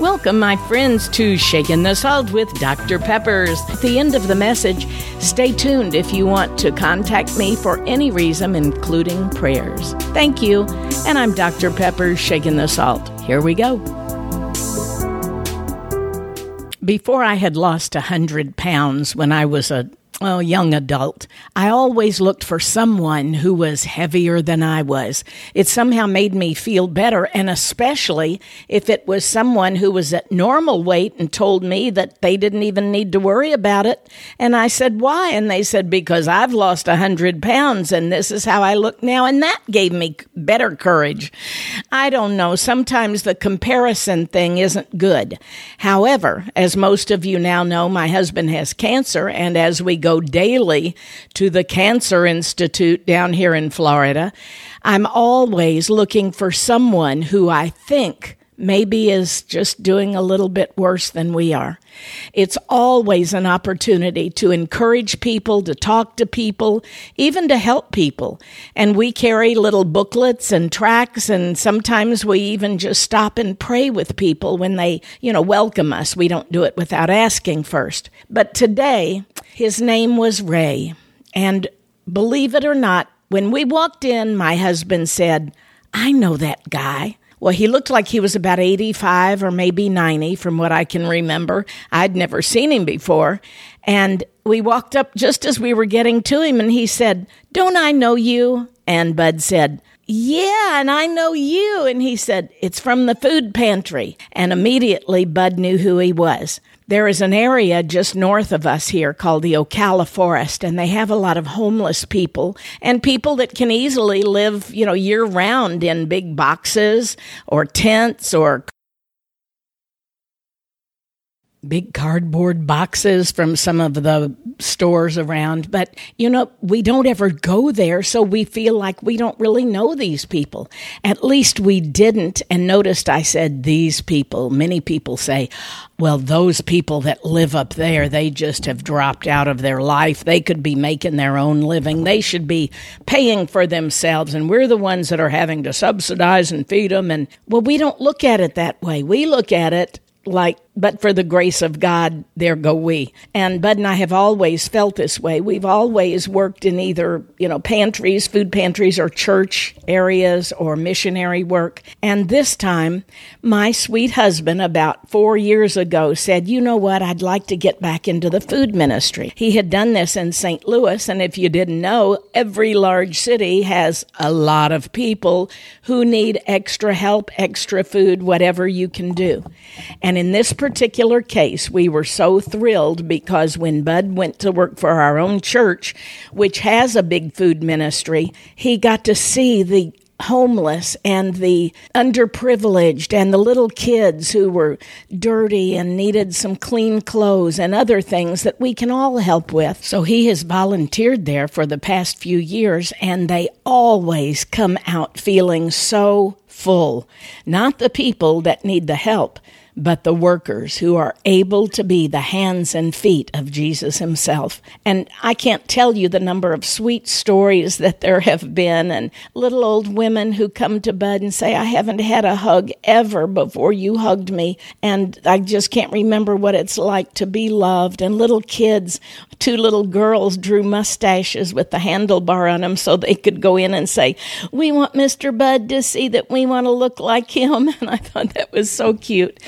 Welcome, my friends, to Shaking the Salt with Dr. Peppers. At the end of the message, stay tuned if you want to contact me for any reason, including prayers. Thank you, and I'm Dr. Peppers, Shaking the Salt. Here we go. Before I had lost a 100 pounds when I was a well, young adult, I always looked for someone who was heavier than I was. It somehow made me feel better, and especially if it was someone who was at normal weight and told me that they didn't even need to worry about it. And I said, Why? And they said, Because I've lost a hundred pounds and this is how I look now. And that gave me better courage. I don't know. Sometimes the comparison thing isn't good. However, as most of you now know, my husband has cancer, and as we go go daily to the Cancer Institute down here in Florida, I'm always looking for someone who I think maybe is just doing a little bit worse than we are. It's always an opportunity to encourage people, to talk to people, even to help people. And we carry little booklets and tracts, and sometimes we even just stop and pray with people when they, you know, welcome us. We don't do it without asking first. But today, his name was Ray. And believe it or not, when we walked in, my husband said, I know that guy. Well, he looked like he was about 85 or maybe 90 from what I can remember. I'd never seen him before. And we walked up just as we were getting to him, and he said, Don't I know you? And Bud said, yeah, and I know you. And he said, It's from the food pantry. And immediately Bud knew who he was. There is an area just north of us here called the Ocala Forest, and they have a lot of homeless people and people that can easily live, you know, year round in big boxes or tents or big cardboard boxes from some of the stores around. But, you know, we don't ever go there, so we feel like we don't really know these people. At least we didn't. And noticed I said these people. Many people say, well, those people that live up there, they just have dropped out of their life. They could be making their own living. They should be paying for themselves. And we're the ones that are having to subsidize and feed them. And, well, we don't look at it that way. We look at it like but for the grace of God, there go we. And Bud and I have always felt this way. We've always worked in either, you know, pantries, food pantries, or church areas or missionary work. And this time, my sweet husband, about four years ago, said, You know what? I'd like to get back into the food ministry. He had done this in St. Louis. And if you didn't know, every large city has a lot of people who need extra help, extra food, whatever you can do. And in this particular case, we were so thrilled because when Bud went to work for our own church, which has a big food ministry, he got to see the homeless and the underprivileged and the little kids who were dirty and needed some clean clothes and other things that we can all help with. So he has volunteered there for the past few years and they always come out feeling so full. Not the people that need the help, but the workers who are able to be the hands and feet of Jesus himself. And I can't tell you the number of sweet stories that there have been, and little old women who come to Bud and say, I haven't had a hug ever before you hugged me, and I just can't remember what it's like to be loved. And little kids, two little girls drew mustaches with the handlebar on them so they could go in and say, We want Mr. Bud to see that we want to look like him. And I thought that was so cute.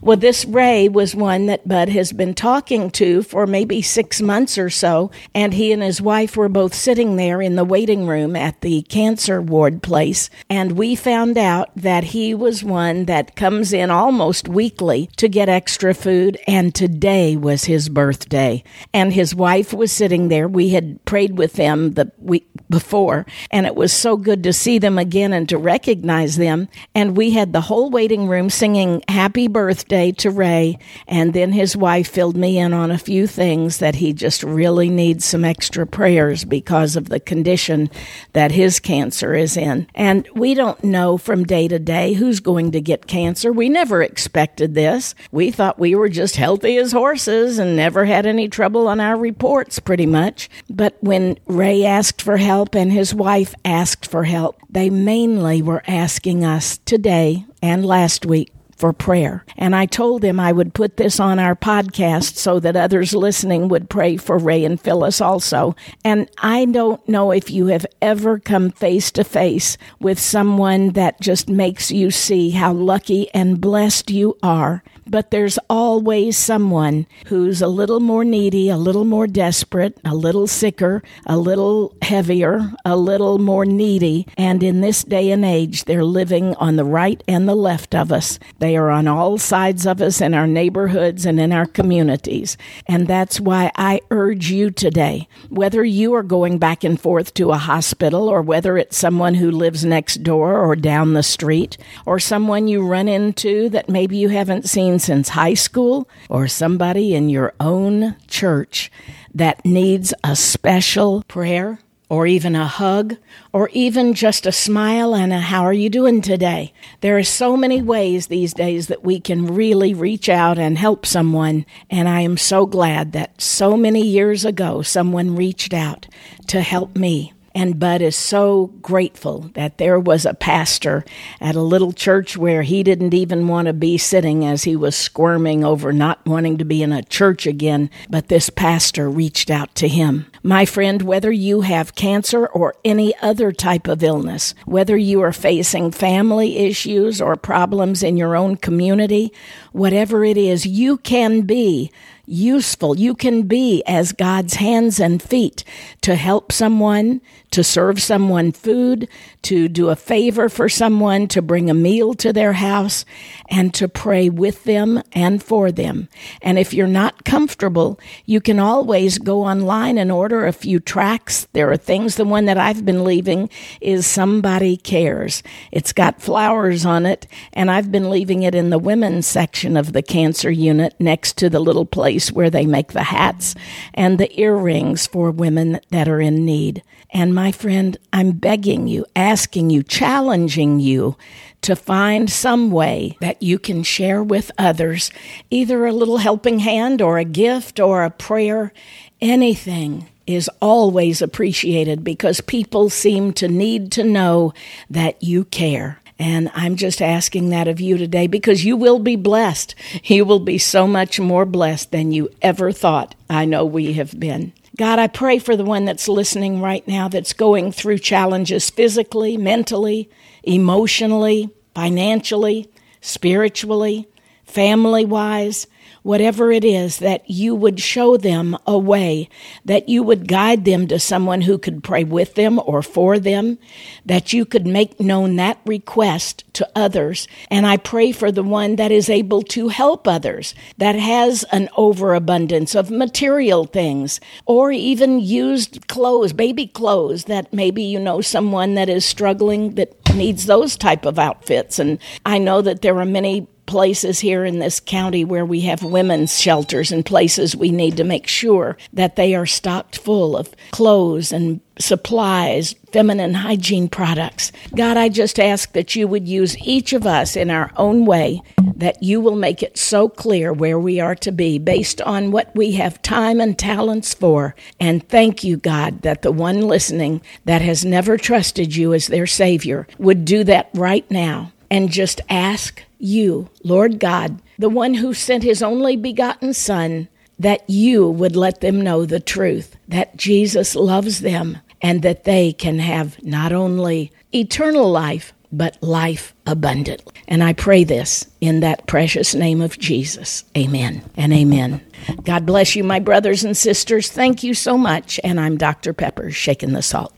Well, this Ray was one that Bud has been talking to for maybe six months or so, and he and his wife were both sitting there in the waiting room at the cancer ward place, and we found out that he was one that comes in almost weekly to get extra food, and today was his birthday. And his wife was sitting there. We had prayed with them the week before, and it was so good to see them again and to recognize them. And we had the whole waiting room singing happy birthday birthday to Ray, and then his wife filled me in on a few things that he just really needs some extra prayers because of the condition that his cancer is in. And we don't know from day to day who's going to get cancer. We never expected this. We thought we were just healthy as horses and never had any trouble on our reports, pretty much. But when Ray asked for help and his wife asked for help, they mainly were asking us today and last week for prayer. And I told him I would put this on our podcast so that others listening would pray for Ray and Phyllis also. And I don't know if you have ever come face to face with someone that just makes you see how lucky and blessed you are but there's always someone who's a little more needy, a little more desperate, a little sicker, a little heavier, a little more needy. And in this day and age, they're living on the right and the left of us. They are on all sides of us in our neighborhoods and in our communities. And that's why I urge you today, whether you are going back and forth to a hospital or whether it's someone who lives next door or down the street or someone you run into that maybe you haven't seen since high school or somebody in your own church that needs a special prayer or even a hug, or even just a smile and a how are you doing today? There are so many ways these days that we can really reach out and help someone, and I am so glad that so many years ago someone reached out to help me. And Bud is so grateful that there was a pastor at a little church where he didn't even want to be sitting as he was squirming over not wanting to be in a church again. But this pastor reached out to him. My friend, whether you have cancer or any other type of illness, whether you are facing family issues or problems in your own community, whatever it is, you can be useful you can be as God's hands and feet to help someone, to serve someone food, to do a favor for someone, to bring a meal to their house, and to pray with them and for them. And if you're not comfortable, you can always go online and order a few tracks. There are things, the one that I've been leaving is Somebody Cares. It's got flowers on it, and I've been leaving it in the women's section of the cancer unit next to the little place where they make the hats and the earrings for women that are in need. And my friend, I'm begging you, asking you, challenging you to find some way that you can share with others, either a little helping hand or a gift or a prayer, anything is always appreciated because people seem to need to know that you care. And I'm just asking that of you today because you will be blessed. You will be so much more blessed than you ever thought. I know we have been. God, I pray for the one that's listening right now that's going through challenges physically, mentally, emotionally, financially, spiritually, family wise whatever it is, that you would show them a way, that you would guide them to someone who could pray with them or for them, that you could make known that request to others. And I pray for the one that is able to help others, that has an overabundance of material things, or even used clothes, baby clothes, that maybe you know someone that is struggling that needs those type of outfits. And I know that there are many places here in this county where we have women's shelters and places we need to make sure that they are stocked full of clothes and supplies, feminine hygiene products. God, I just ask that you would use each of us in our own way, that you will make it so clear where we are to be based on what we have time and talents for. And thank you, God, that the one listening that has never trusted you as their Savior would do that right now and just ask you, Lord God, the one who sent his only begotten Son, that you would let them know the truth, that Jesus loves them, and that they can have not only eternal life, but life abundantly. And I pray this in that precious name of Jesus. Amen and amen. God bless you, my brothers and sisters. Thank you so much. And I'm Dr. Pepper, shaking the salt.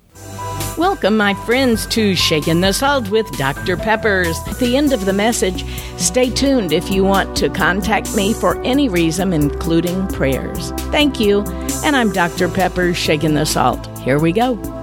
Welcome, my friends, to Shaking the Salt with Dr. Peppers. At the end of the message, stay tuned if you want to contact me for any reason, including prayers. Thank you, and I'm Dr. Peppers, Shaking the Salt. Here we go.